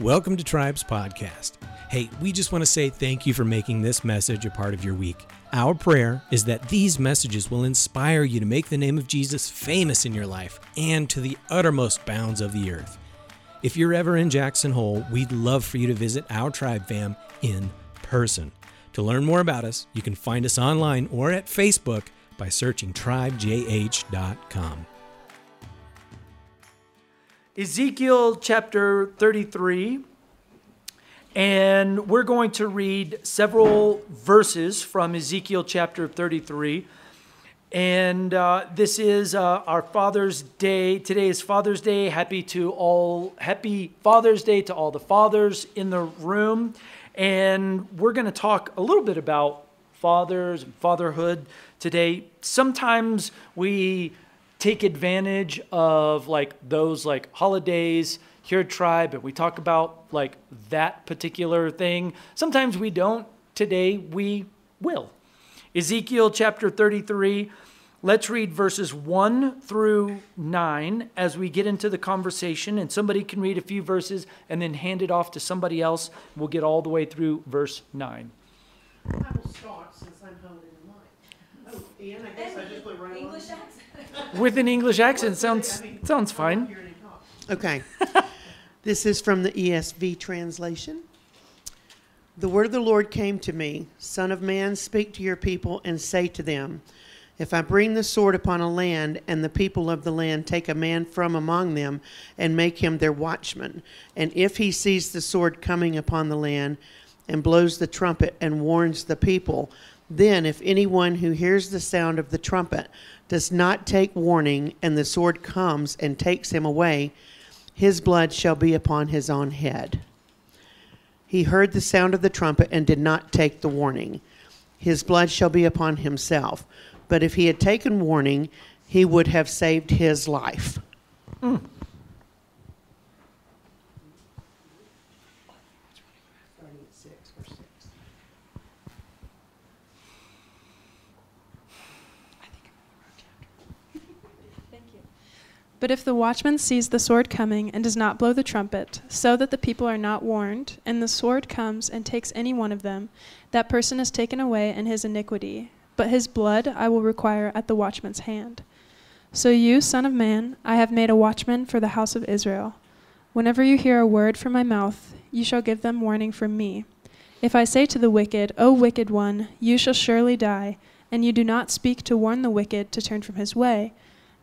Welcome to Tribes Podcast. Hey, we just want to say thank you for making this message a part of your week. Our prayer is that these messages will inspire you to make the name of Jesus famous in your life and to the uttermost bounds of the earth. If you're ever in Jackson Hole, we'd love for you to visit our tribe fam in person. To learn more about us, you can find us online or at Facebook by searching tribejh.com. Ezekiel chapter 33, and we're going to read several verses from Ezekiel chapter 33. And uh, this is uh, our Father's Day. Today is Father's Day. Happy to all, happy Father's Day to all the fathers in the room. And we're going to talk a little bit about fathers and fatherhood today. Sometimes we take advantage of like those like holidays here at tribe and we talk about like that particular thing. Sometimes we don't. Today we will. Ezekiel chapter 33 let's read verses 1 through 9 as we get into the conversation and somebody can read a few verses and then hand it off to somebody else. We'll get all the way through verse 9 I will start since I'm holding the mic. Oh, Ian, I guess I just went right along. With an english accent sounds sounds fine. Okay. This is from the ESV translation. The word of the Lord came to me Son of man, speak to your people and say to them, If I bring the sword upon a land, and the people of the land take a man from among them and make him their watchman, and if he sees the sword coming upon the land, and blows the trumpet and warns the people, then if anyone who hears the sound of the trumpet does not take warning, and the sword comes and takes him away, his blood shall be upon his own head. He heard the sound of the trumpet and did not take the warning. His blood shall be upon himself. But if he had taken warning, he would have saved his life. Starting But if the watchman sees the sword coming and does not blow the trumpet, so that the people are not warned, and the sword comes and takes any one of them, that person is taken away in his iniquity. But his blood I will require at the watchman's hand. So you, son of man, I have made a watchman for the house of Israel. Whenever you hear a word from my mouth, you shall give them warning from me. If I say to the wicked, O wicked one, you shall surely die, and you do not speak to warn the wicked to turn from his way,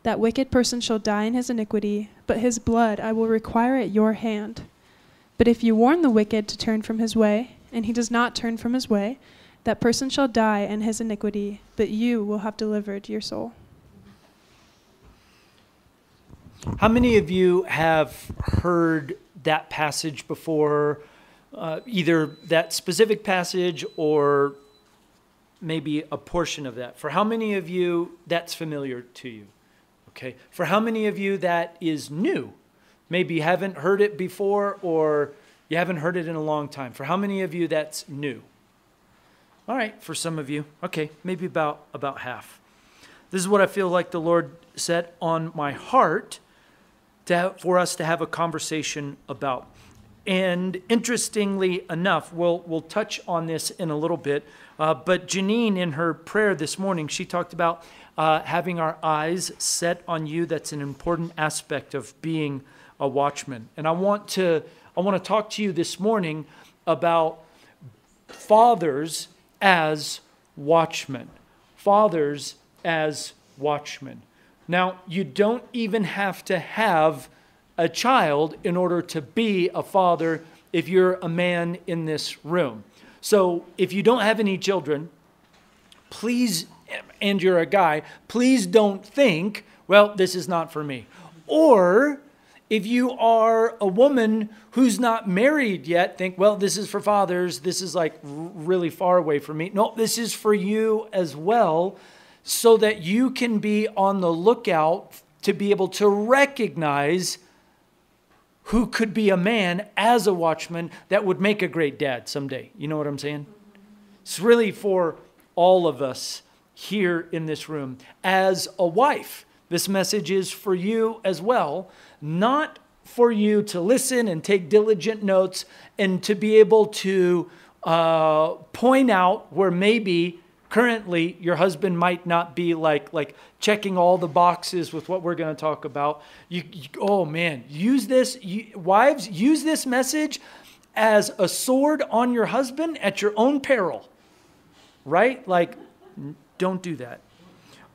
that wicked person shall die in his iniquity, but his blood I will require at your hand. But if you warn the wicked to turn from his way, and he does not turn from his way, that person shall die in his iniquity, but you will have delivered your soul. How many of you have heard that passage before? Uh, either that specific passage or maybe a portion of that. For how many of you that's familiar to you? Okay. For how many of you that is new? Maybe you haven't heard it before or you haven't heard it in a long time. For how many of you that's new? All right, for some of you. Okay, maybe about about half. This is what I feel like the Lord set on my heart to have, for us to have a conversation about. And interestingly enough, we'll, we'll touch on this in a little bit. Uh, but Janine, in her prayer this morning, she talked about uh, having our eyes set on you. That's an important aspect of being a watchman. And I want to, I want to talk to you this morning about fathers as watchmen. Fathers as watchmen. Now, you don't even have to have a child in order to be a father if you're a man in this room. So, if you don't have any children, please, and you're a guy, please don't think, well, this is not for me. Or if you are a woman who's not married yet, think, well, this is for fathers, this is like really far away from me. No, this is for you as well, so that you can be on the lookout to be able to recognize who could be a man as a watchman that would make a great dad someday. You know what I'm saying? It's really for all of us here in this room. As a wife, this message is for you as well, not for you to listen and take diligent notes and to be able to uh, point out where maybe currently your husband might not be like like checking all the boxes with what we're going to talk about you, you, oh man use this you, wives use this message as a sword on your husband at your own peril right like don't do that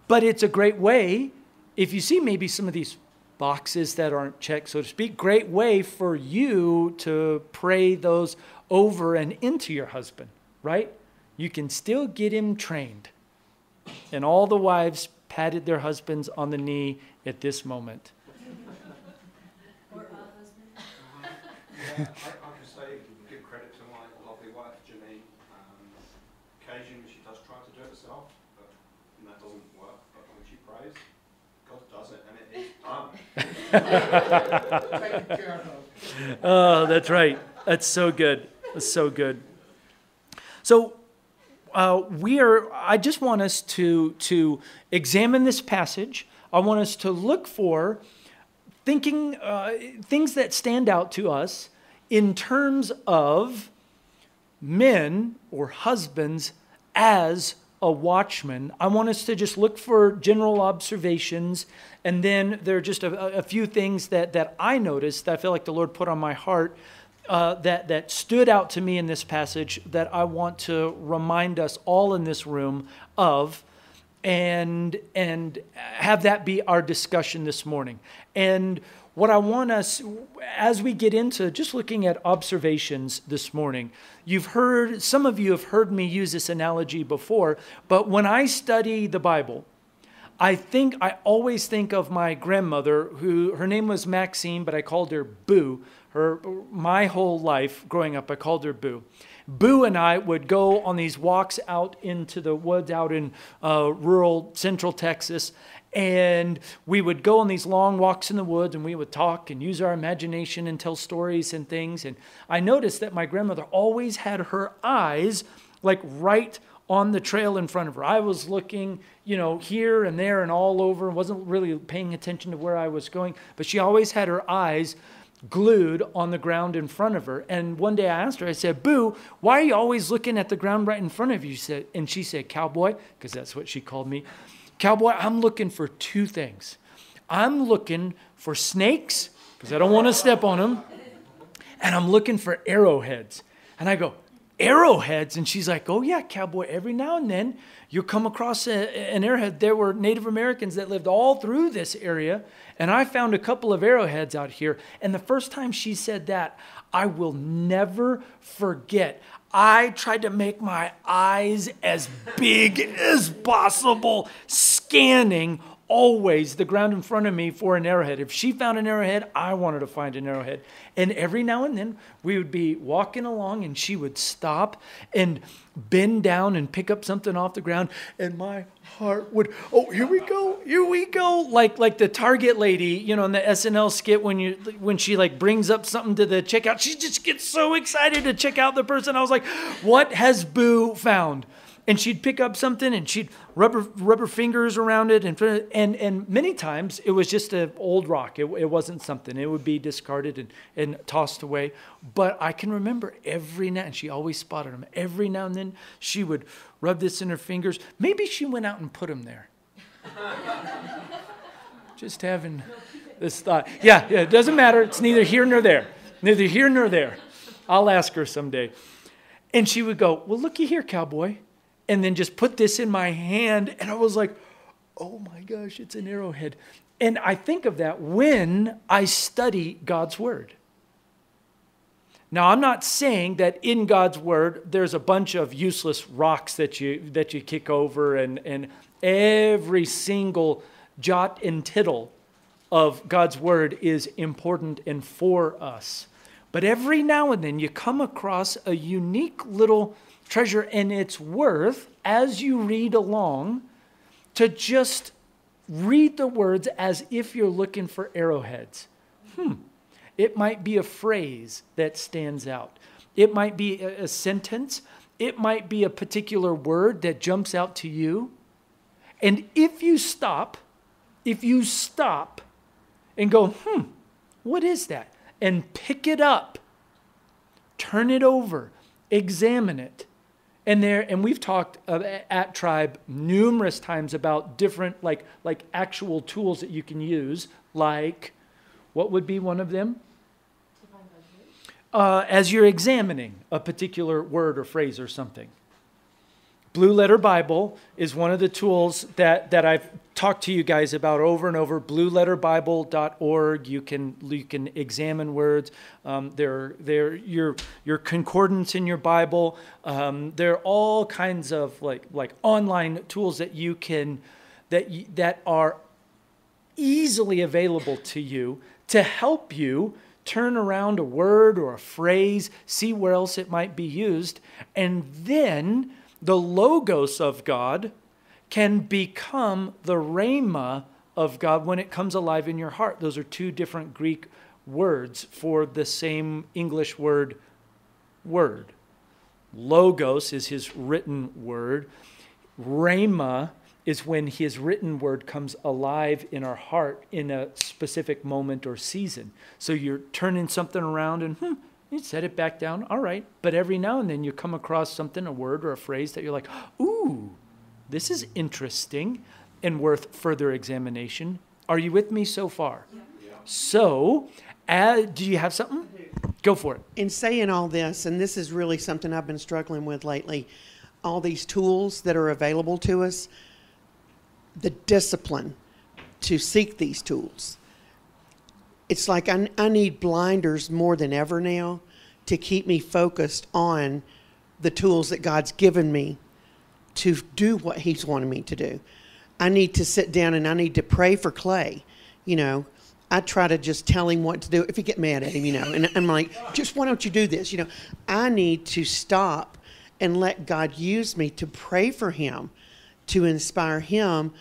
but it's a great way if you see maybe some of these boxes that aren't checked so to speak great way for you to pray those over and into your husband right you can still get him trained. And all the wives patted their husbands on the knee at this moment. Or a husband. Yeah, I, I can say, give credit to my lovely wife, Janine. Um, occasionally she does try to do it herself, but that doesn't work. But when she prays, God does it, and it is done. Taken care of. Oh, that's right. That's so good. That's so good. So, uh, we are. I just want us to to examine this passage. I want us to look for thinking uh, things that stand out to us in terms of men or husbands as a watchman. I want us to just look for general observations, and then there are just a, a few things that, that I noticed that I feel like the Lord put on my heart uh, that, that stood out to me in this passage that I want to remind us all in this room of and, and have that be our discussion this morning. And what I want us, as we get into just looking at observations this morning, you've heard, some of you have heard me use this analogy before, but when I study the Bible, I think I always think of my grandmother, who her name was Maxine, but I called her Boo. Her my whole life growing up, I called her Boo. Boo and I would go on these walks out into the woods out in uh, rural central Texas, and we would go on these long walks in the woods and we would talk and use our imagination and tell stories and things. And I noticed that my grandmother always had her eyes like right on the trail in front of her. I was looking, you know, here and there and all over and wasn't really paying attention to where I was going, but she always had her eyes glued on the ground in front of her. And one day I asked her, I said, Boo, why are you always looking at the ground right in front of you? She said, and she said, Cowboy, because that's what she called me. Cowboy, I'm looking for two things. I'm looking for snakes, because I don't want to step on them, and I'm looking for arrowheads. And I go, arrowheads. And she's like, oh, yeah, cowboy, every now and then you'll come across a, an arrowhead. There were Native Americans that lived all through this area. And I found a couple of arrowheads out here. And the first time she said that, I will never forget. I tried to make my eyes as big as possible, scanning always the ground in front of me for an arrowhead. If she found an arrowhead, I wanted to find an arrowhead. And every now and then we would be walking along and she would stop and bend down and pick up something off the ground and my heart would oh here we go here we go like like the target lady you know in the snl skit when you when she like brings up something to the checkout she just gets so excited to check out the person i was like what has boo found and she'd pick up something and she'd rub her, rub her fingers around it and, and, and many times it was just an old rock. It, it wasn't something. It would be discarded and, and tossed away. But i can remember every now and she always spotted them every now and then she would rub this in her fingers. Maybe she went out and put them there. Just having this thought. Yeah, yeah it doesn't matter. It's neither here nor there. Neither here nor there. I'll ask her someday. And she would go well looky here cowboy and then just put this in my hand. And I was like, oh my gosh, it's an arrowhead. And I think of that when I study God's word. Now, I'm not saying that in God's word there's a bunch of useless rocks that you, that you kick over, and, and every single jot and tittle of God's word is important and for us. But every now and then you come across a unique little treasure and it's worth, as you read along, to just read the words as if you're looking for arrowheads. Hmm. It might be a phrase that stands out. It might be a, a sentence. It might be a particular word that jumps out to you. And if you stop, if you stop and go, hmm, What is that? And pick it up, turn it over, examine it. And there, and we've talked uh, at Tribe numerous times about different, like, like actual tools that you can use. Like, what would be one of them? Uh, as you're examining a particular word or phrase or something. Blue Letter Bible is one of the tools that, that I've talked to you guys about over and over. BlueLetterBible.org. You can you can examine words. Um, there there your your concordance in your Bible. Um, there are all kinds of like like online tools that you can that you, that are easily available to you to help you turn around a word or a phrase, see where else it might be used, and then the logos of God can become the rhema of God when it comes alive in your heart. Those are two different Greek words for the same English word, word. Logos is his written word. Rhema is when his written word comes alive in our heart in a specific moment or season. So you're turning something around and hmm, you set it back down, all right. But every now and then you come across something, a word or a phrase that you're like, ooh, this is interesting and worth further examination. Are you with me so far? Yeah. So, uh, do you have something? Go for it. In saying all this, and this is really something I've been struggling with lately, all these tools that are available to us, the discipline to seek these tools. It's like I, I need blinders more than ever now to keep me focused on the tools that God's given me to do what He's wanted me to do. I need to sit down and I need to pray for Clay. You know, I try to just tell him what to do. If you get mad at him, you know, and I'm like, just why don't you do this? You know, I need to stop and let God use me to pray for him, to inspire him,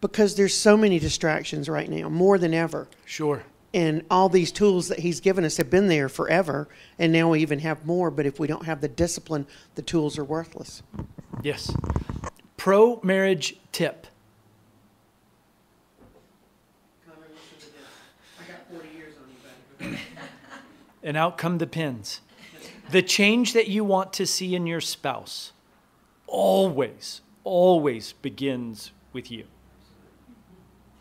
because there's so many distractions right now, more than ever. Sure. And all these tools that he's given us have been there forever, and now we even have more. But if we don't have the discipline, the tools are worthless. Yes. Pro marriage tip. and out come the pins. The change that you want to see in your spouse always, always begins with you.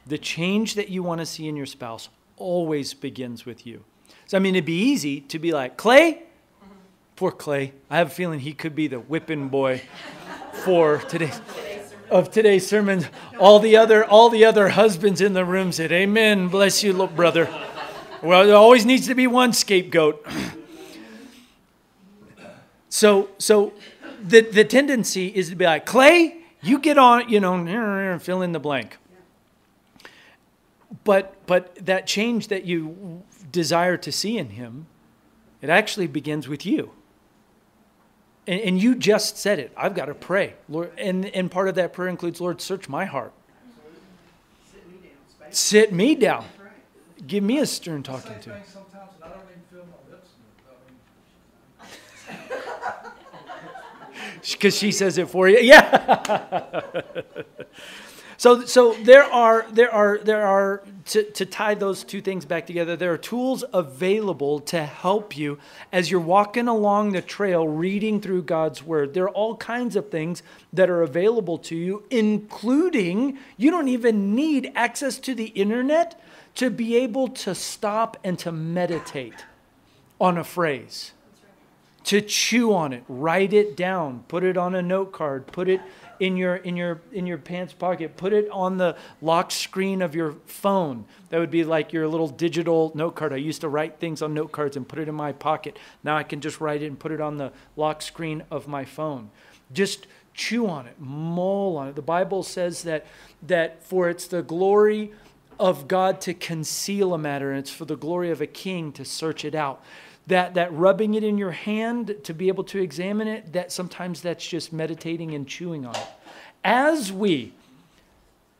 The change that you want to see in your spouse always begins with you. So, I mean, it'd be easy to be like, Clay, poor Clay. I have a feeling he could be the whipping boy for today's of today's sermon. All the other all the other husbands in the room said, "Amen. Bless you, little brother." Well, there always needs to be one scapegoat. so, so the the tendency is to be like, Clay, you get on, you know, fill in the blank. But but that change that you desire to see in him, it actually begins with you. And, and you just said it. I've got to pray, Lord. And and part of that prayer includes, Lord, search my heart. Sit me down. Give me a stern talking to. Sometimes, and I don't even feel my lips Because she says it for you. Yeah. so so there are there are there are to, to tie those two things back together, there are tools available to help you as you're walking along the trail reading through God's word. There are all kinds of things that are available to you, including you don't even need access to the internet to be able to stop and to meditate on a phrase, to chew on it, write it down, put it on a note card, put it in your in your in your pants pocket, put it on the lock screen of your phone. That would be like your little digital note card. I used to write things on note cards and put it in my pocket. Now I can just write it and put it on the lock screen of my phone. Just chew on it, mull on it. The Bible says that that for it's the glory of God to conceal a matter, and it's for the glory of a king to search it out. That, that rubbing it in your hand to be able to examine it, that sometimes that's just meditating and chewing on it. As we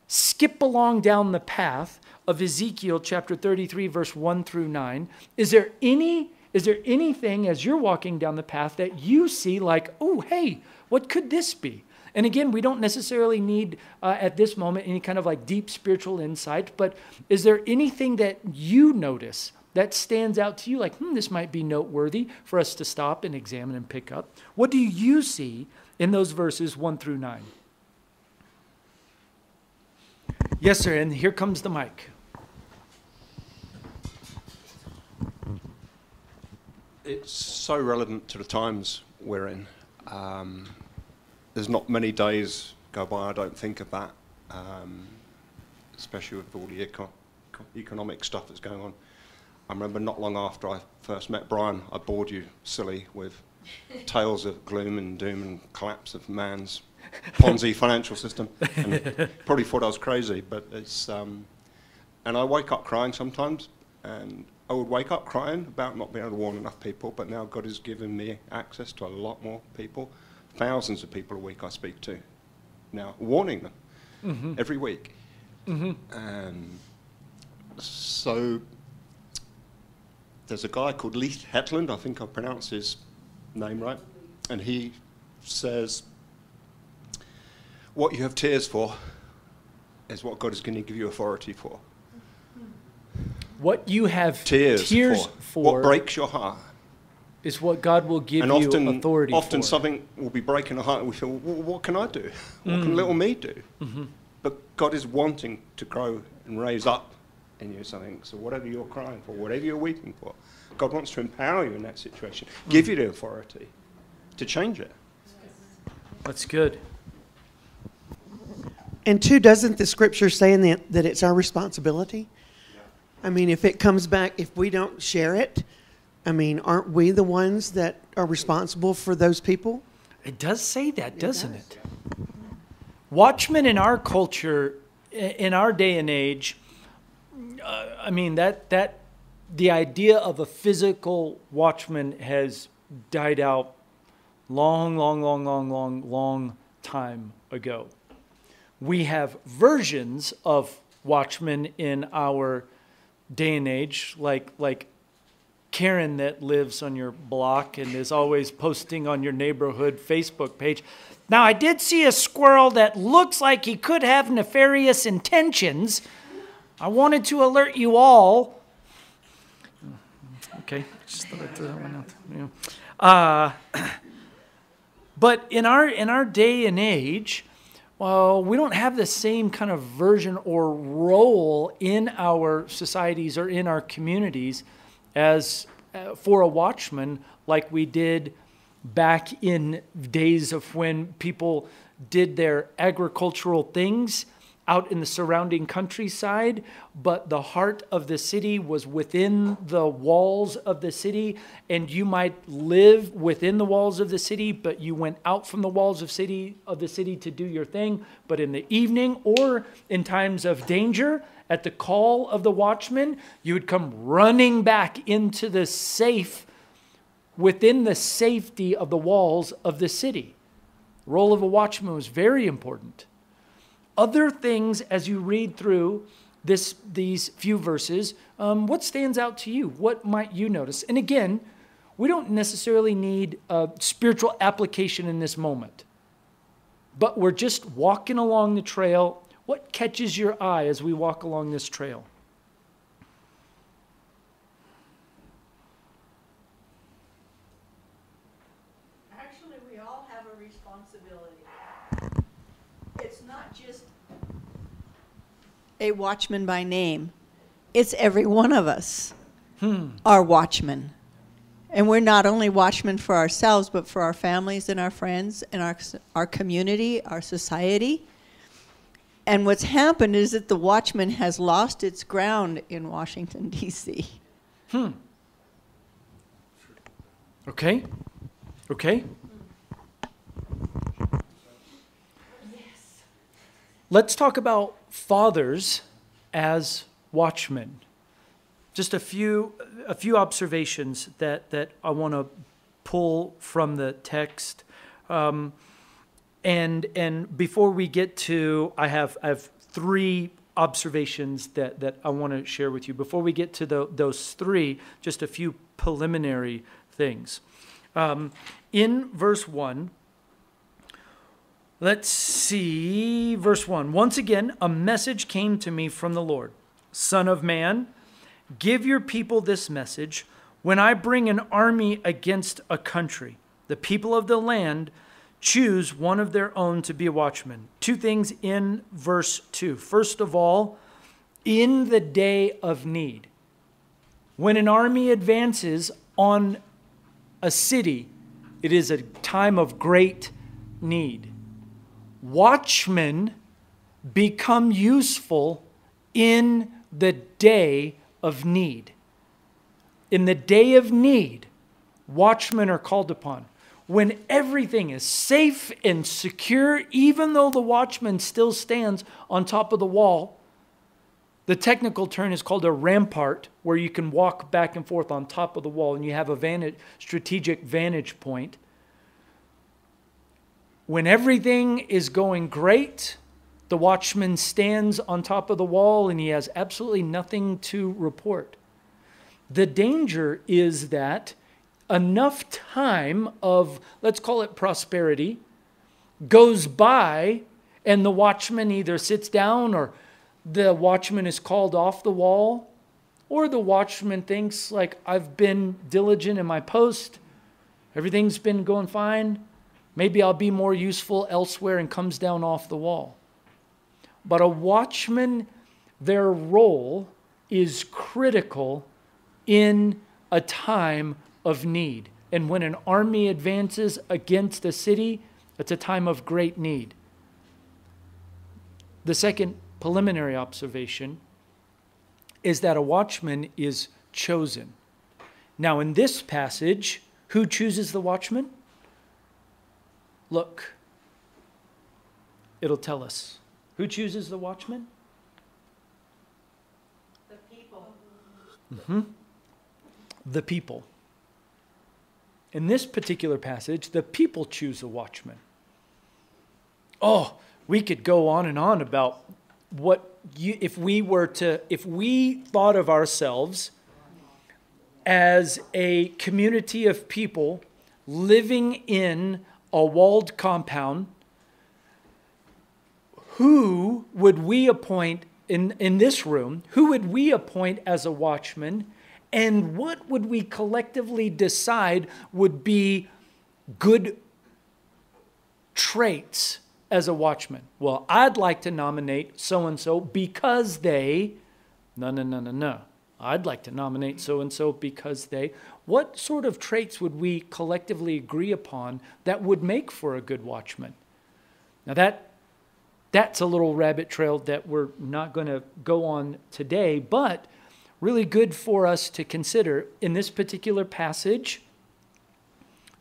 skip along down the path of Ezekiel chapter 33, verse 1 through 9, is there any is there anything as you're walking down the path that you see like, oh, hey, what could this be? And again, we don't necessarily need uh, at this moment any kind of like deep spiritual insight, but is there anything that you notice that stands out to you like, hmm, this might be noteworthy for us to stop and examine and pick up? What do you see in those verses 1 through 9? Yes, sir, and here comes the mic. It's so relevant to the times we're in. Um, there's not many days go by I don't think of that, um, especially with all the eco- eco- economic stuff that's going on. I remember not long after I first met Brian, I bored you silly with tales of gloom and doom and collapse of man's Ponzi financial system, and probably thought I was crazy. But it's um, and I wake up crying sometimes, and I would wake up crying about not being able to warn enough people. But now God has given me access to a lot more people, thousands of people a week I speak to, now warning them mm-hmm. every week. And so there's a guy called Leif Hetland, I think I pronounced his name right, and he says, What you have tears for is what God is going to give you authority for. What you have Tears, tears for. for, What breaks your heart. is what God will give and you often, authority often for. something will be breaking our heart, and we feel, well, what can I do? What Mm. can little me do? Mm-hmm. But God is wanting to grow and raise up in you something. So whatever you're crying for, whatever you're weeping for, God wants to empower you in that situation, Mm. give you the authority to change it. That's good. And two, doesn't the scripture say in that, that it's our responsibility? I mean, if it comes back, if we don't share it, I mean, aren't we the ones that are responsible for those people? It does say that, doesn't it? Watchmen in our culture, in our day and age, uh, I mean that that the idea of a physical watchman has died out long, long, long, long, long, long time ago. We have versions of watchmen in our day and age, like like Karen that lives on your block and is always posting on your neighborhood Facebook page. Now, I did see a squirrel that looks like he could have nefarious intentions. I wanted to alert you all. Okay, just thought that one out. Yeah. Uh, but in our in our day and age, well, we don't have the same kind of version or role in our societies or in our communities as uh, for a watchman like we did back in days of when people did their agricultural things out in the surrounding countryside, but the heart of the city was within the walls of the city, and you might live within the walls of the city, but you went out from the walls of city of the city to do your thing. But in the evening or in times of danger, at the call of the watchman, you would come running back into the safe within the safety of the walls of the city. The role of a watchman was very important other things as you read through this these few verses um, what stands out to you? What might you notice? And again we don't necessarily need a spiritual application in this moment but we're just walking along the trail. What catches your eye as we walk along this trail Actually, we all have a responsibility. It's not just a watchman by name, it's every one of us are watchmen. And we're not only watchmen for ourselves, but for our families and our friends and our, our community, our society. And what's happened is that the watchman has lost its ground in Washington, D.C. Hmm. okay okay Yes. let's talk about fathers as watchmen just a few a few observations that that I want to pull from the text. Um, and and before we get to, I have I have three observations that that I want to share with you. Before we get to the, those three, just a few preliminary things. Um, in verse one. Let's see, verse 1. Once again, a message came to me from the Lord Son of man, Give your people this message when I bring an army against a country, the people of the land choose one of their own to be a watchman. Two things in verse 2. First of all, in the day of need. When an army advances on a city, it is a time of great need. Watchmen become useful in the day of need. In the day of need, watchmen are called upon. When everything is safe and secure, even though the watchman still stands on top of the wall, the technical term is called a rampart, where you can walk back and forth on top of the wall and you have a vantage, strategic vantage point. When everything is going great, the watchman stands on top of the wall and he has absolutely nothing to report. The danger is that enough time of, let's call it prosperity, goes by and the watchman either sits down or the watchman is called off the wall, or the watchman thinks, like, I've been diligent in my post, everything's been going fine, maybe I'll be more useful elsewhere, and comes down off the wall. But a watchman, their role is critical in a time of need. And when an army advances against a city, it's a time of great need. The second preliminary observation is that a watchman is chosen. Now, in this passage, who chooses the watchman? Look, it'll tell us. Who chooses the watchman? The people. Mm-hmm. The people. In this particular passage, the people choose a watchman. Oh, we could go on and on about what you, if we were to, if we thought of ourselves as a community of people living in a walled compound, who would we appoint in, in this room? Who would we appoint as a watchman? And what would we collectively decide would be good traits as a watchman? Well, I'd like to nominate so and so because they. No, no, no, no, no. I'd like to nominate so and so because they. What sort of traits would we collectively agree upon that would make for a good watchman? Now, that that's a little rabbit trail that we're not going to go on today, but really good for us to consider. In this particular passage,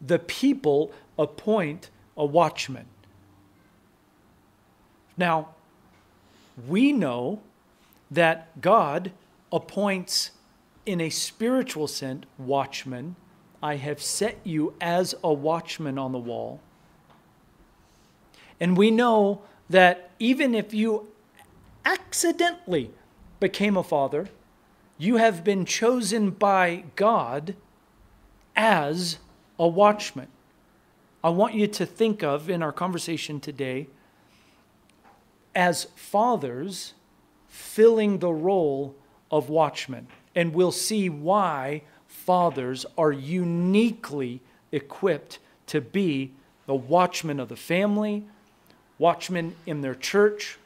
the people appoint a watchman. Now, we know that God appoints, in a spiritual sense, watchmen. I have set you as a watchman on the wall. And we know that even if you accidentally became a father, you have been chosen by God as a watchman. I want you to think of in our conversation today as fathers filling the role of watchmen. And we'll see why fathers are uniquely equipped to be the watchmen of the family, watchmen in their church,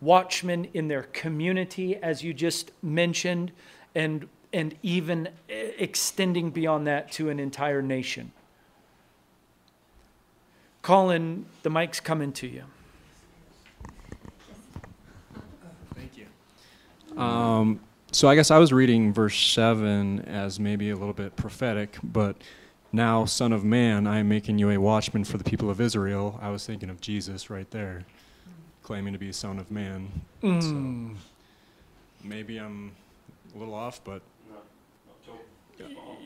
watchmen in their community, as you just mentioned, and, and even extending beyond that to an entire nation. Colin, the mic's coming to you. Thank you. Um, so I guess I was reading verse 7 as maybe a little bit prophetic, but now, Son of Man, I am making you a watchman for the people of Israel. I was thinking of Jesus right there, claiming to be Son of Man. Mm. So maybe I'm a little off, but.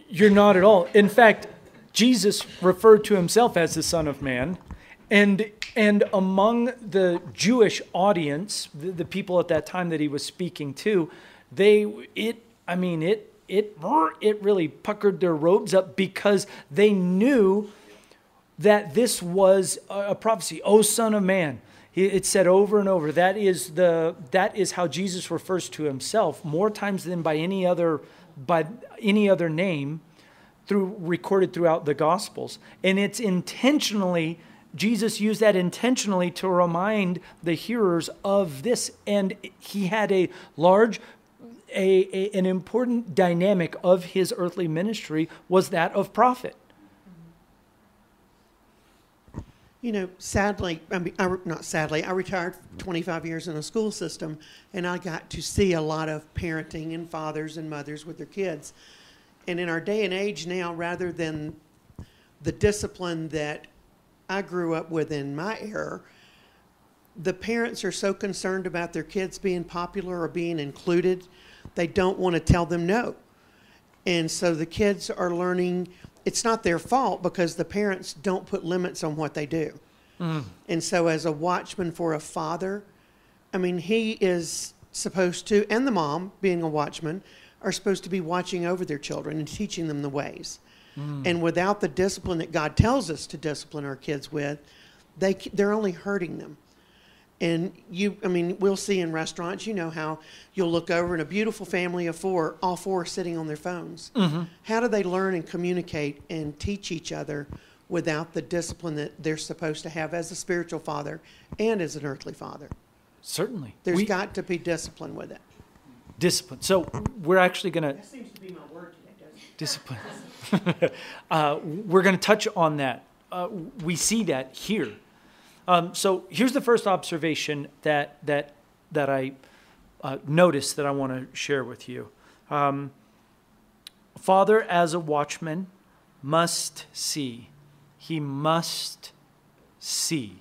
You're not at all. In fact, Jesus referred to himself as the Son of Man. And, and among the Jewish audience, the, the people at that time that he was speaking to, they, it, I mean, it it it really puckered their robes up because they knew that this was a prophecy. Oh, son of man, It said over and over. That is the that is how Jesus refers to himself more times than by any other by any other name through recorded throughout the gospels. And it's intentionally Jesus used that intentionally to remind the hearers of this and he had a large a, a, an important dynamic of his earthly ministry was that of prophet. You know, sadly, I mean, I, not sadly, I retired 25 years in a school system, and I got to see a lot of parenting and fathers and mothers with their kids. And in our day and age now, rather than the discipline that I grew up with in my era, the parents are so concerned about their kids being popular or being included, they don't want to tell them no. And so the kids are learning it's not their fault because the parents don't put limits on what they do. Mm. And so, as a watchman for a father, I mean, he is supposed to, and the mom, being a watchman, are supposed to be watching over their children and teaching them the ways. Mm. And without the discipline that God tells us to discipline our kids with, they, they're only hurting them. And you, I mean, we'll see in restaurants, you know how you'll look over and a beautiful family of four, all four are sitting on their phones. How do they learn and communicate and teach each other without the discipline that they're supposed to have as a spiritual father and as an earthly father? Certainly. There's We- got to be discipline with it. discipline. So we're actually going to seems to be my word today, doesn't it? discipline. uh, we're going to touch on that. Uh, we see that here. Um, so here's the first observation that that that I uh, noticed that I want to share with you. Um, Father, as a watchman, must see. He must see.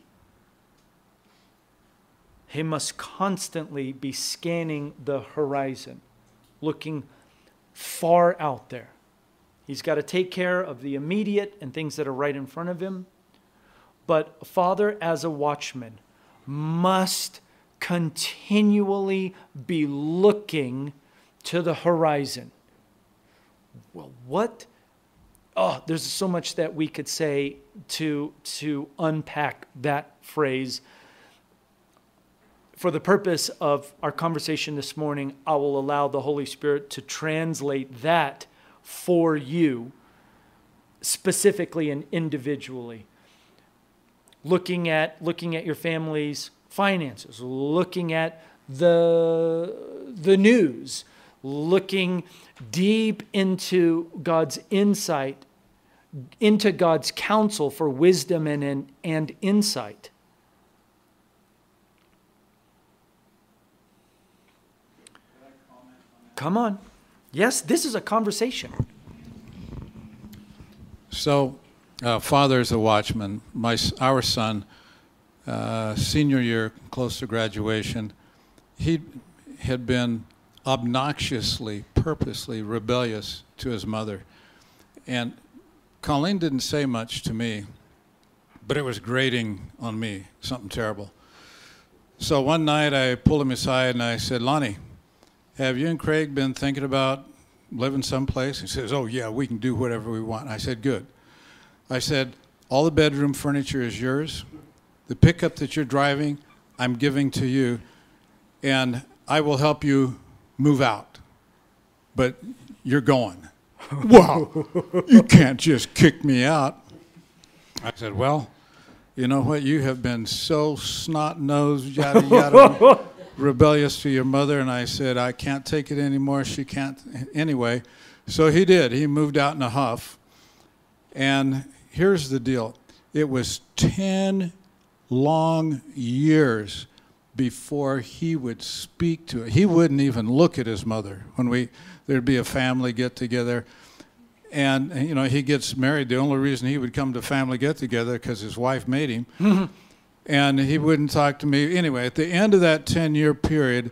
He must constantly be scanning the horizon, looking far out there. He's got to take care of the immediate and things that are right in front of him. But father, as a watchman, must continually be looking to the horizon. Well, what? Oh, there's so much that we could say to, to unpack that phrase. For the purpose of our conversation this morning, I will allow the Holy Spirit to translate that for you specifically and individually looking at looking at your family's finances looking at the the news looking deep into God's insight into God's counsel for wisdom and and, and insight Come on. Yes, this is a conversation. So, uh, father is a watchman. My, our son, uh, senior year, close to graduation, he had been obnoxiously, purposely rebellious to his mother. And Colleen didn't say much to me, but it was grating on me, something terrible. So one night I pulled him aside and I said, Lonnie, have you and Craig been thinking about living someplace? He says, Oh, yeah, we can do whatever we want. I said, Good. I said, All the bedroom furniture is yours. The pickup that you're driving, I'm giving to you, and I will help you move out. But you're going. wow, you can't just kick me out. I said, Well, you know what? You have been so snot nosed, yada, yada rebellious to your mother and I said I can't take it anymore she can't anyway so he did he moved out in a huff and here's the deal. It was 10 long years before he would speak to it. He wouldn't even look at his mother when we there'd be a family get together. And you know he gets married. The only reason he would come to family get together because his wife made him. Mm-hmm. And he wouldn't talk to me. Anyway at the end of that 10 year period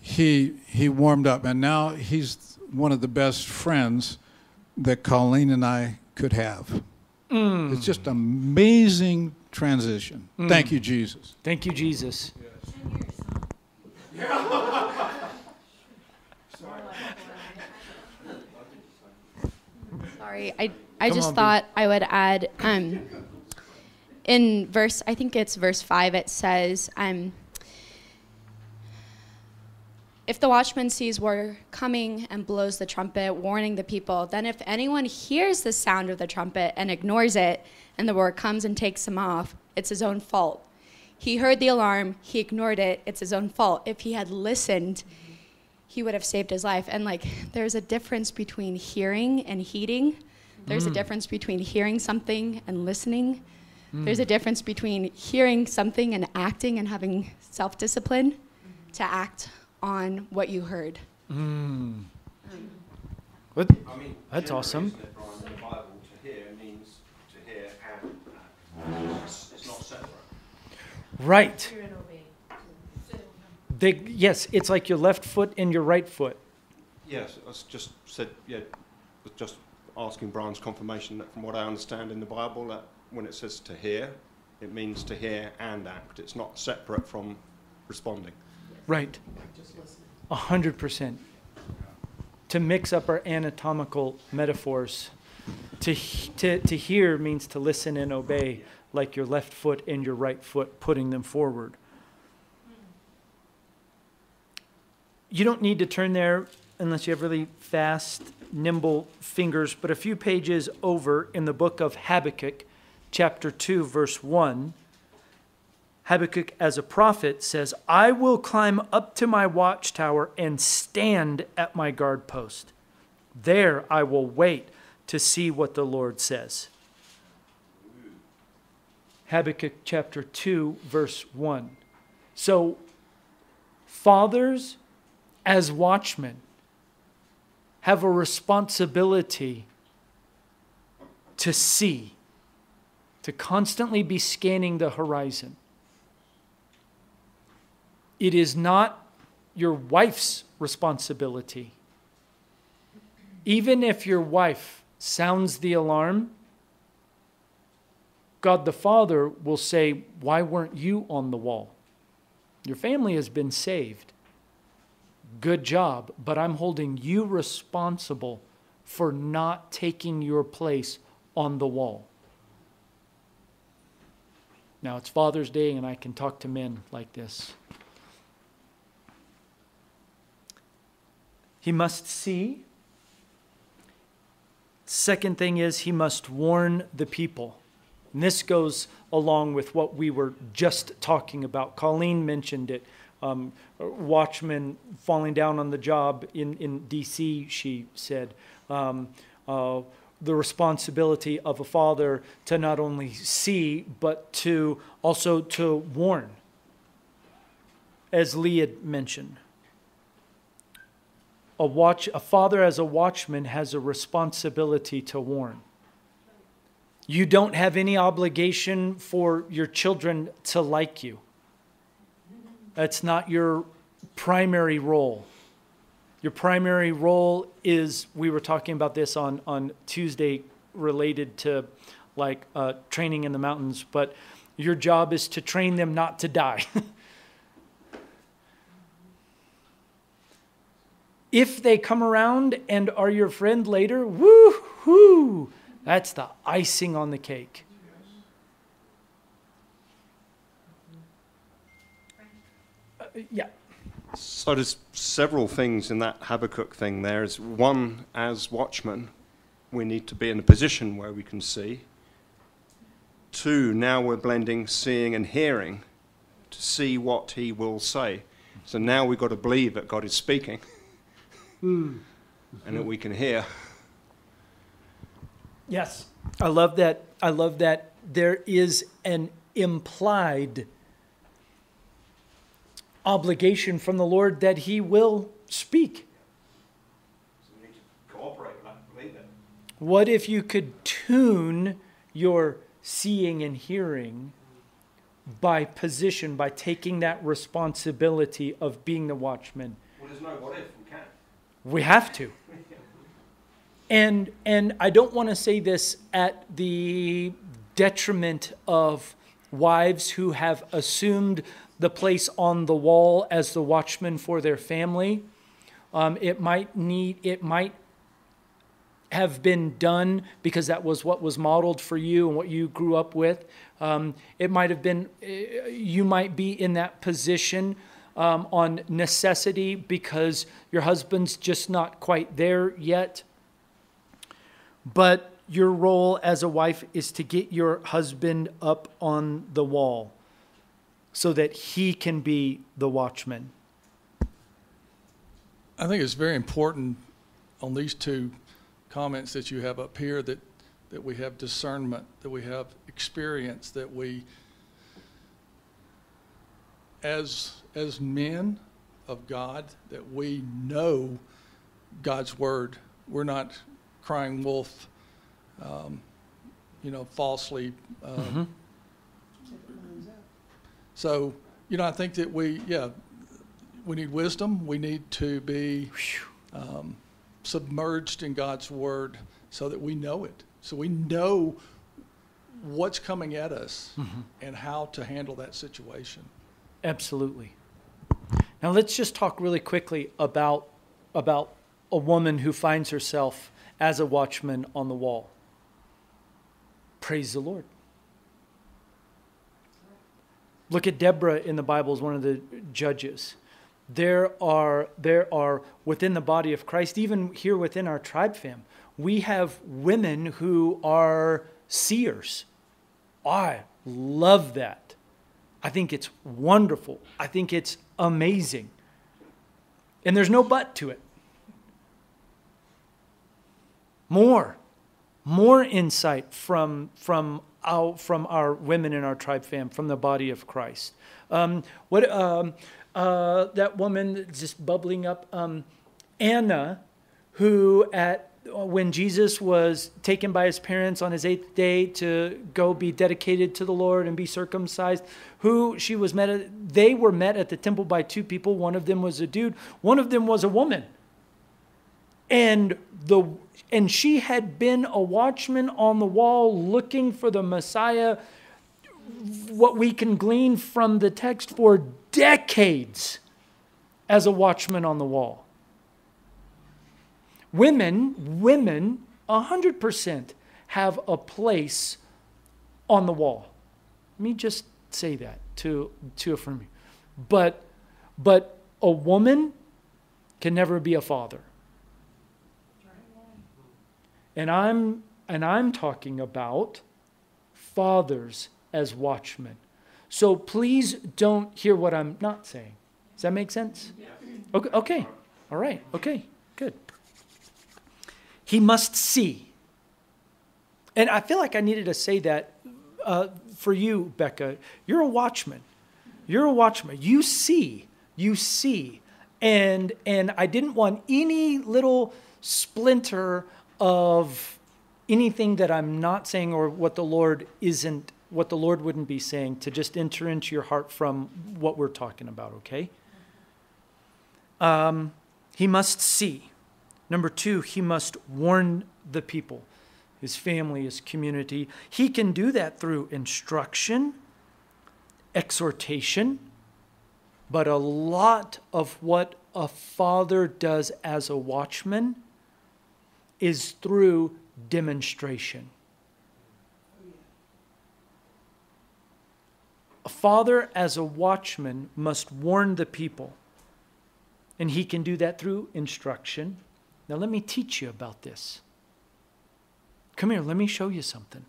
he he warmed up. And now he's one of the best friends that colleen and i could have it's just amazing transition thank you jesus Thank you, Jesus. Sorry, I, I Come just on, Bea. thought I would add um, in verse, I think it's verse 5, it says, um, if the watchman sees war coming and blows the trumpet, warning the people, then if anyone hears the sound of the trumpet and ignores it, and the war comes and takes him off, it's his own fault. He heard the alarm, he ignored it, it's his own fault. If he had listened, he would have saved his life. And like, there's a difference between hearing and heeding. There's a mm. difference between hearing something and listening. Mm. There's a difference between hearing something and acting and having self discipline to act on what you heard. Hmm. What? I mean, That's awesome. isn't it, Brian, in the Bible, to hear means to hear and act. It's, it's not separate. Right. They, yes, it's like your left foot and your right foot. Yes, I just said, yeah, just asking Brian's confirmation that from what I understand in the Bible, that when it says to hear, it means to hear and act. It's not separate from responding. Right. A hundred percent. To mix up our anatomical metaphors. To, to, to hear means to listen and obey, like your left foot and your right foot putting them forward. You don't need to turn there unless you have really fast, nimble fingers, but a few pages over in the book of Habakkuk, chapter 2, verse 1. Habakkuk, as a prophet, says, I will climb up to my watchtower and stand at my guard post. There I will wait to see what the Lord says. Habakkuk chapter 2, verse 1. So, fathers, as watchmen, have a responsibility to see, to constantly be scanning the horizon. It is not your wife's responsibility. Even if your wife sounds the alarm, God the Father will say, Why weren't you on the wall? Your family has been saved. Good job, but I'm holding you responsible for not taking your place on the wall. Now it's Father's Day, and I can talk to men like this. He must see. Second thing is, he must warn the people. And this goes along with what we were just talking about. Colleen mentioned it. Um, watchmen falling down on the job in, in DC, she said. Um, uh, the responsibility of a father to not only see, but to also to warn, as Lee had mentioned a watch a father as a watchman has a responsibility to warn. You don't have any obligation for your children to like you. That's not your primary role. Your primary role is we were talking about this on on tuesday related to like uh, training in the mountains but your job is to train them not to die if they come around and are your friend later, woo hoo, that's the icing on the cake. Uh, yeah, So there's several things in that Habakkuk thing. There's one, as watchmen, we need to be in a position where we can see. Two, now we're blending seeing and hearing to see what he will say. So now we've got to believe that God is speaking and that we can hear. yes, I love that. I love that there is an implied obligation from the Lord that He will speak. So we need to cooperate with that and believe it. What if you could tune your seeing and hearing by position, by taking that responsibility of being the watchman? Well, there's no what if, we have to. And and I don't want to say this at the detriment of wives who have assumed the place on the wall as the watchman for their family. Um, it might need it might have been done because that was what was modeled for you and what you grew up with. Um, it might have been, uh, you might be in that position um, on necessity because your husband's just not quite there yet. But your role as a wife is to get your husband up on the wall so that he can be the watchman. I think it's very important on these two comments that you have up here that, that we have discernment, that we have experience, that we, as, as men of God, that we know God's word. We're not crying wolf, um, you know, falsely. Um, So, you know, I think that we, yeah, we need wisdom. We need to be um, submerged in God's word so that we know it. So we know what's coming at us and how to handle that situation. Absolutely. Now let's just talk really quickly about about a woman who finds herself as a watchman on the wall. Praise the Lord. Look at Deborah in the Bible as one of the judges. There are there are within the body of Christ, even here within our tribe fam, we have women who are seers. I love that. I think it's wonderful. I think it's amazing. And there's no but to it. More, more insight from, from, our, from our women in our tribe fam, from the body of Christ. Um, what, um, uh, that woman just bubbling up, um, Anna, who at when Jesus was taken by his parents on his eighth day to go be dedicated to the Lord and be circumcised, who she was met at, they were met at the temple by two people. One of them was a dude, one of them was a woman. And the and she had been a watchman on the wall looking for the Messiah, what we can glean from the text for decades as a watchman on the wall. Women, women, 100% have a place on the wall. Let me just say that to, to affirm you. But, but a woman can never be a father. And I'm, and I'm talking about fathers as watchmen. So please don't hear what I'm not saying. Does that make sense? Okay, okay. All right. Okay. Good. He must see. And I feel like I needed to say that uh, for you, Becca. You're a watchman. You're a watchman. You see. You see. And and I didn't want any little splinter of anything that I'm not saying or what the Lord isn't what the Lord wouldn't be saying to just enter into your heart from what we're talking about, okay? Um, he must see. Number two, he must warn the people, his family, his community. He can do that through instruction, exhortation, but a lot of what a father does as a watchman is through demonstration. A father, as a watchman, must warn the people. And he can do that through instruction. Now, let me teach you about this. Come here, let me show you something.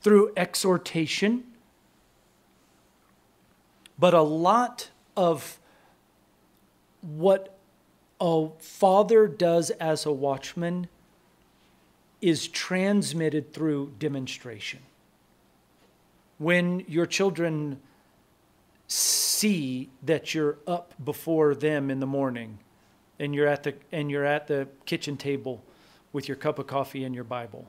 Through exhortation. But a lot of what a father does as a watchman is transmitted through demonstration when your children see that you're up before them in the morning and you're at the and you're at the kitchen table with your cup of coffee and your bible.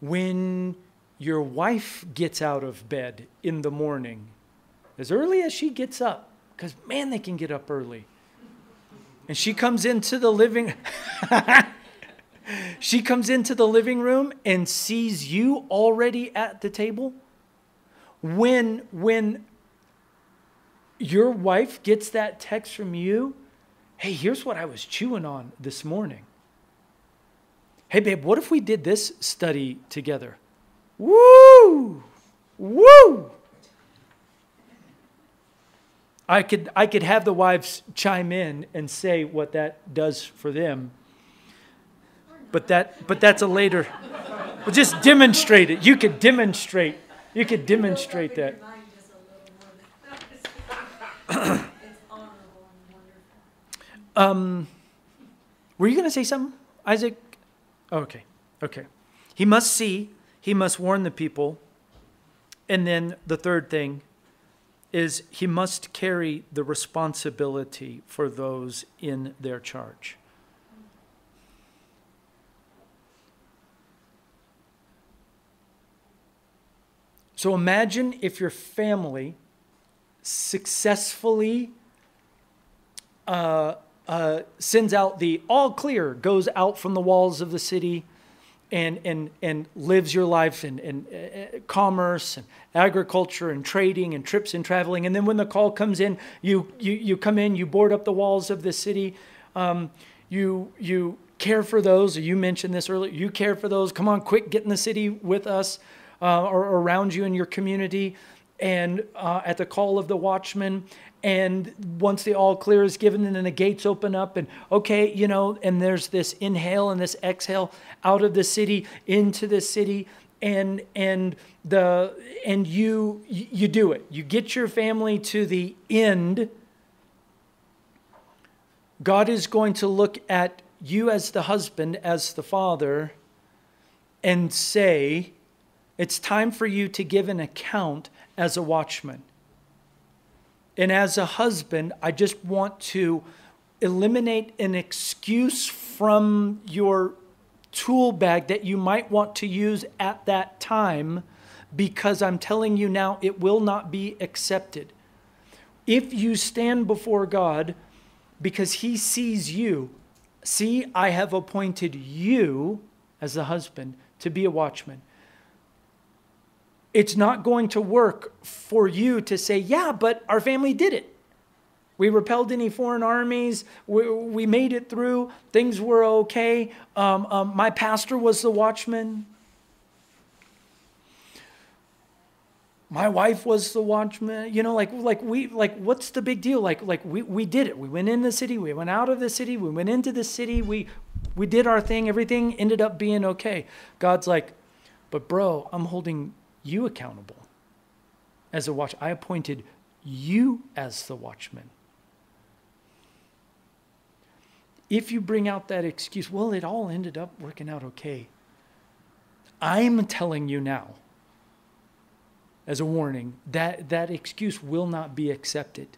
When your wife gets out of bed in the morning as early as she gets up because man they can get up early. And she comes into the living she comes into the living room and sees you already at the table. When when your wife gets that text from you hey here's what i was chewing on this morning Hey, babe, what if we did this study together? Woo! Woo! I could, I could have the wives chime in and say what that does for them. But, that, but that's a later. Well, just demonstrate it. You could demonstrate. You could demonstrate that. Um, were you going to say something, Isaac? Oh, okay, okay. He must see, he must warn the people. And then the third thing is he must carry the responsibility for those in their charge. So imagine if your family successfully uh, uh, sends out the all clear, goes out from the walls of the city and, and, and lives your life in, in uh, commerce and agriculture and trading and trips and traveling. And then when the call comes in, you, you, you come in, you board up the walls of the city. Um, you, you care for those, you mentioned this earlier, you care for those. Come on, quick, get in the city with us uh, or around you in your community. And uh, at the call of the watchman, and once the all clear is given and then the gates open up and okay you know and there's this inhale and this exhale out of the city into the city and and the and you you do it. You get your family to the end. God is going to look at you as the husband as the father and say it's time for you to give an account as a watchman and as a husband, I just want to eliminate an excuse from your tool bag that you might want to use at that time because I'm telling you now it will not be accepted. If you stand before God because He sees you, see, I have appointed you as the husband to be a watchman it's not going to work for you to say, yeah, but our family did it. We repelled any foreign armies. We, we made it through. Things were okay. Um, um, my pastor was the watchman. My wife was the watchman. You know, like like we like what's the big deal? Like like we, we did it. We went in the city. We went out of the city. We went into the city. We we did our thing. Everything ended up being okay. God's like, but bro, I'm holding you accountable as a watch. I appointed you as the watchman. If you bring out that excuse, well, it all ended up working out okay. I'm telling you now, as a warning, that that excuse will not be accepted.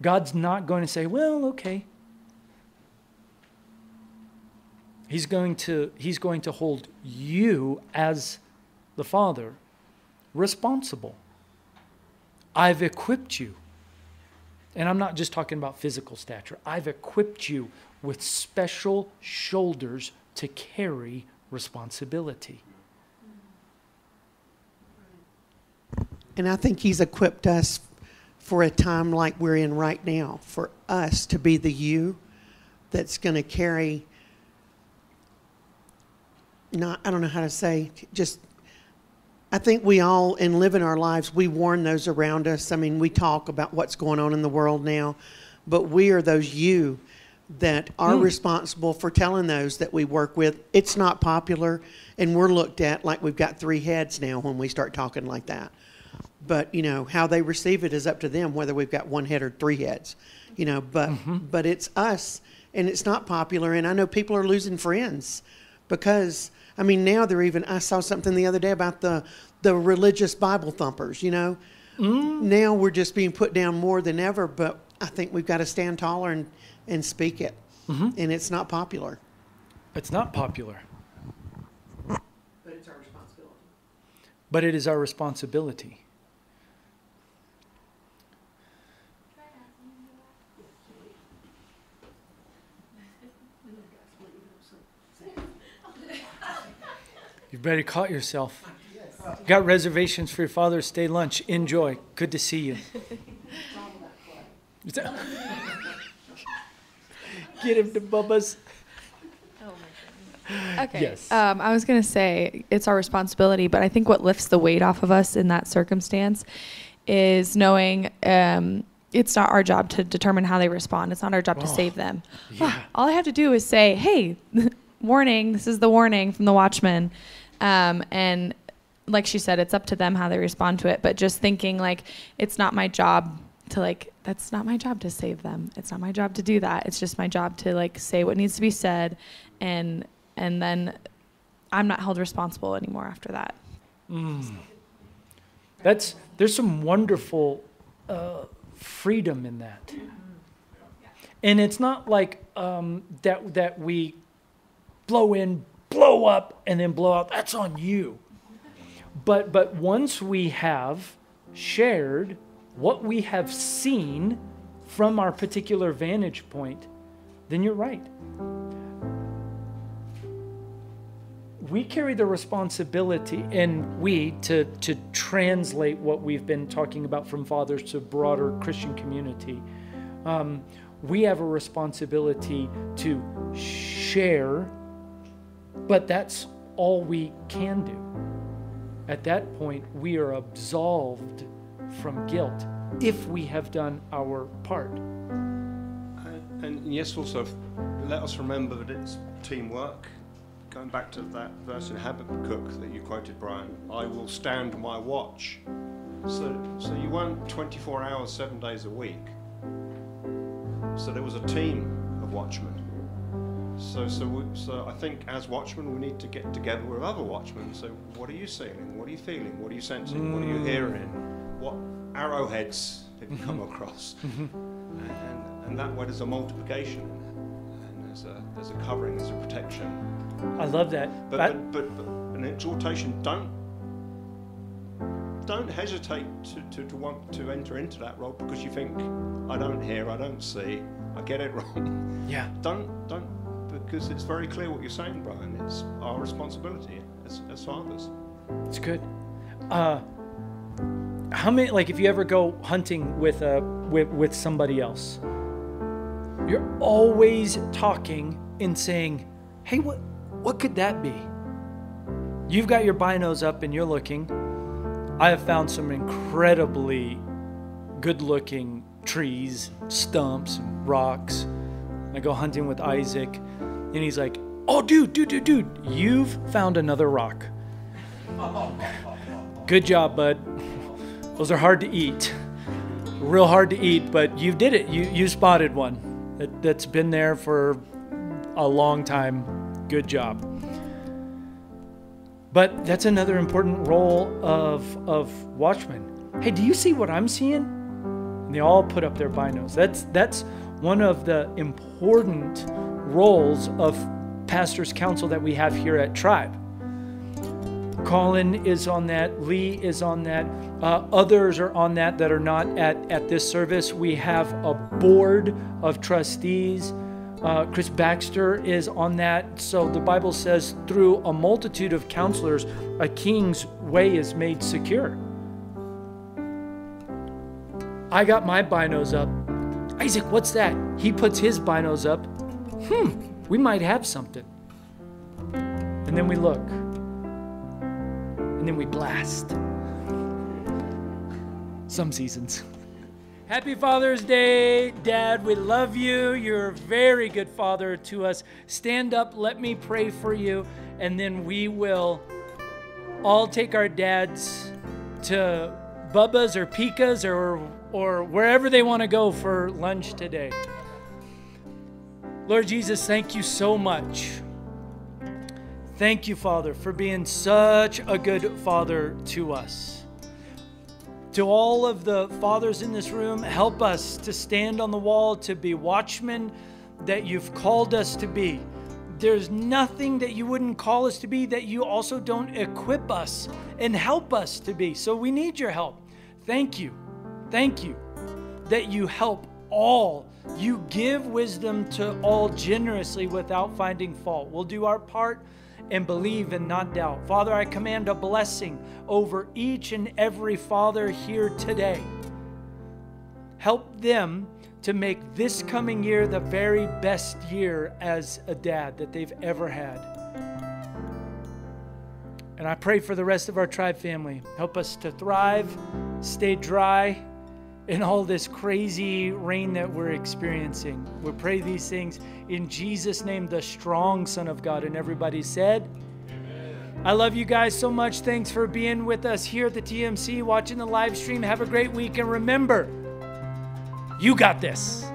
God's not going to say, well, okay. He's going to, he's going to hold you as the Father, responsible. I've equipped you. And I'm not just talking about physical stature. I've equipped you with special shoulders to carry responsibility. And I think He's equipped us for a time like we're in right now, for us to be the you that's going to carry, not, I don't know how to say, just I think we all, in living our lives, we warn those around us. I mean, we talk about what's going on in the world now, but we are those you that are hmm. responsible for telling those that we work with. It's not popular, and we're looked at like we've got three heads now when we start talking like that. But you know how they receive it is up to them, whether we've got one head or three heads. You know, but mm-hmm. but it's us, and it's not popular. And I know people are losing friends because I mean, now they're even. I saw something the other day about the the religious Bible thumpers. You know, mm. now we're just being put down more than ever. But I think we've got to stand taller and and speak it. Mm-hmm. And it's not popular. It's not popular. But it's our responsibility. But it is our responsibility. You've better caught yourself. Got reservations for your Father's Day lunch. Enjoy. Good to see you. Get him to Bubba's. Okay. Yes. Um, I was going to say it's our responsibility, but I think what lifts the weight off of us in that circumstance is knowing um, it's not our job to determine how they respond. It's not our job to Oh, save them. yeah. All I have to do is say, hey, warning, this is the warning from the watchman. Um, and like she said, it's up to them how they respond to it. But just thinking, like, it's not my job to, like, that's not my job to save them. It's not my job to do that. It's just my job to, like, say what needs to be said. And, and then I'm not held responsible anymore after that. Mm. That's there's some wonderful uh, freedom in that, and it's not like um, that that we blow in, blow up, and then blow out. That's on you. But but once we have shared what we have seen from our particular vantage point, then you're right. we carry the responsibility and we to to translate what we've been talking about from fathers to broader christian community um, we have a responsibility to share but that's all we can do at that point we are absolved from guilt if we have done our part uh, And, and yes, also let us remember that it's teamwork. Going back to that verse in Habakkuk that you quoted, Brian, I will stand my watch. So, so you weren't 24 hours, seven days a week. So there was a team of watchmen. So, so, we, so I think as watchmen, we need to get together with other watchmen. So, what are you seeing? What are you feeling? What are you sensing? What are you mm. hearing? What arrowheads have you come across? and, and, and that way, there's a multiplication, and there's a there's a covering, there's a protection. i love that But, I- but, but, but an exhortation, don't don't hesitate to, to, to want to enter into that role because you think, I don't hear, I don't see, I get it wrong. yeah Don't don't because it's very clear what you're saying, Brian. It's our responsibility as, as fathers. It's good. Uh, how many like if you ever go hunting with a with with somebody else, you're always talking and saying, "Hey, what what could that be?" You've got your binos up and you're looking. I have found some incredibly good-looking trees, stumps, rocks. I go hunting with Isaac, and he's like, "Oh, dude, dude, dude, dude, you've found another rock." Good job, bud. Those are hard to eat. Real hard to eat, but you did it. You you spotted one that, that's been there for a long time. Good job. But that's another important role of of watchmen. Hey, do you see what I'm seeing? And they all put up their binos. That's that's one of the important roles of pastors council that we have here at Tribe. Colin is on that. Lee is on that. Uh, others are on that that are not at, at this service. We have a board of trustees. Uh, Chris Baxter is on that. So the Bible says, through a multitude of counselors, a king's way is made secure. I got my binos up. Isaac, what's that? He puts his binos up. Hmm, we might have something. And then we look and then we blast. Some seasons. Happy Father's Day, Dad. We love you. You're a very good father to us. Stand up, let me pray for you, and then we will all take our dads to Bubba's or Pika's or or wherever they want to go for lunch today. Lord Jesus, thank you so much. Thank you, Father, for being such a good father to us. To all of the fathers in this room, help us to stand on the wall, to be watchmen that you've called us to be. There's nothing that you wouldn't call us to be that you also don't equip us and help us to be. So we need your help. Thank you. Thank you that you help all. You give wisdom to all generously without finding fault. We'll do our part and believe and not doubt. Father, I command a blessing over each and every father here today. Help them to make this coming year the very best year as a dad that they've ever had. And I pray for the rest of our tribe family. Help us to thrive, stay dry in all this crazy rain that we're experiencing. We pray these things in Jesus' name, the strong Son of God. And everybody said, I love you guys so much. Thanks for being with us here at the TMC, watching the live stream. Have a great week. And remember, you got this.